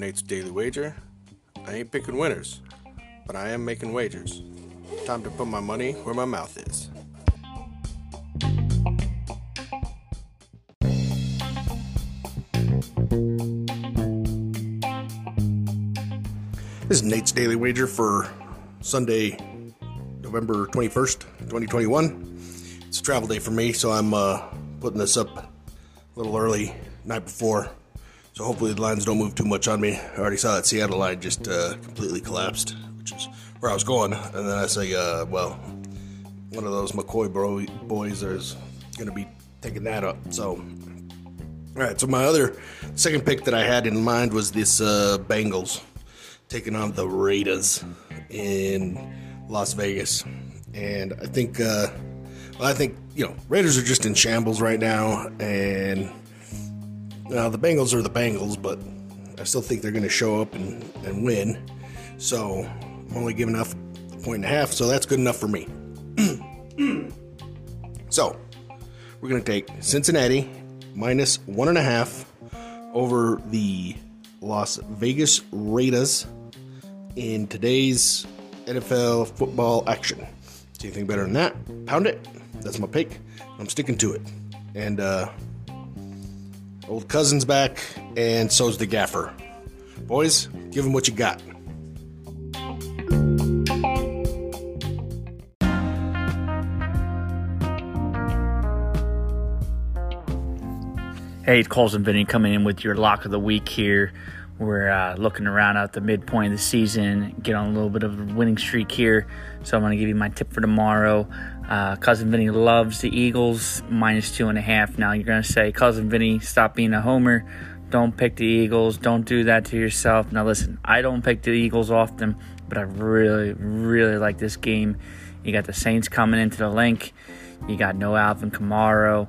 Nate's Daily Wager. I ain't picking winners, but I am making wagers. Time to put my money where my mouth is. This is Nate's Daily Wager for Sunday, November 21st, 2021. It's a travel day for me, so I'm uh, putting this up a little early, night before. So hopefully the lines don't move too much on me. I already saw that Seattle line just uh, completely collapsed, which is where I was going. And then I say, uh, well, one of those McCoy bro- boys is going to be taking that up. So, all right. So my other second pick that I had in mind was this uh, Bengals taking on the Raiders in Las Vegas, and I think, uh, well, I think you know, Raiders are just in shambles right now, and now the Bengals are the Bengals, but I still think they're going to show up and, and win. So I'm only giving up a point and a half, so that's good enough for me. so we're going to take Cincinnati minus one and a half over the Las Vegas Raiders in today's NFL football action. See anything better than that? Pound it. That's my pick. I'm sticking to it. And uh, old cousin's back, and so's the gaffer. Boys, give him what you got. Hey, it's Cousin Vinny coming in with your lock of the week here. We're uh, looking around at the midpoint of the season, get on a little bit of a winning streak here. So I'm going to give you my tip for tomorrow. Uh, Cousin Vinny loves the Eagles, minus two and a half. Now you're going to say, Cousin Vinny, stop being a homer. Don't pick the Eagles. Don't do that to yourself. Now listen, I don't pick the Eagles often, but I really, really like this game. You got the Saints coming into the Linc. You got no Alvin Kamara,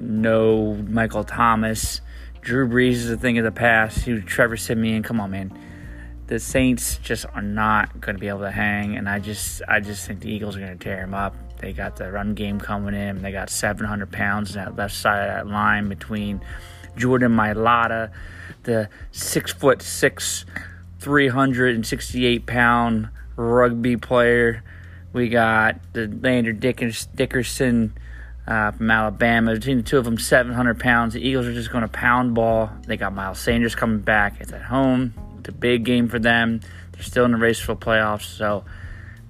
no Michael Thomas. Drew Brees is a thing of the past. You Trevor Siemian, come on, man. The Saints just are not going to be able to hang, and I just, I just think the Eagles are going to tear them up. They got the run game coming in. They got 700 pounds in that left side of that line between Jordan Mailata, the six foot six, 368 pound rugby player. We got the Landon Dickerson uh, from Alabama. Between the two of them, 700 pounds. The Eagles are just going to pound ball. They got Miles Sanders coming back. It's at home. It's a big game for them. They're still in the race for the playoffs, so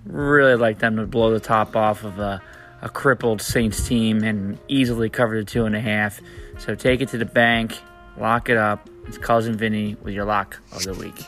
really like them to blow the top off of a, a crippled Saints team and easily cover the two and a half. So take it to the bank, lock it up. It's Cousin Vinny with your lock of the week.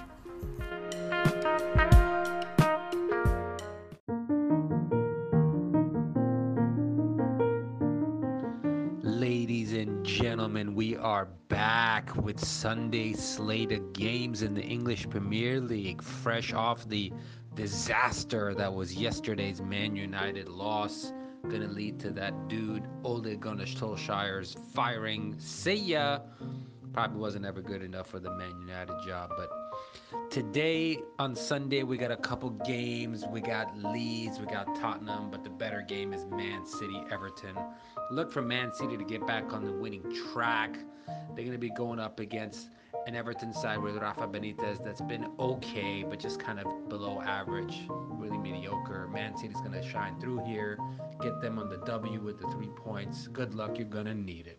Gentlemen, we are back with Sunday slate of games in the English Premier League, fresh off the disaster that was yesterday's Man United loss. Gonna lead to that dude, Ole Gunnar Solskjaer's firing. See ya! Probably wasn't ever good enough for the Man United job, but today on Sunday we got a couple games. We got Leeds, we got Tottenham, but the better game is Man City Everton. Look for Man City to get back on the winning track. They're gonna be going up against an Everton side with Rafa Benitez that's been okay, but just kind of below average, really mediocre. Man City's gonna shine through here, get them on the W with the three points. Good luck, you're gonna need it.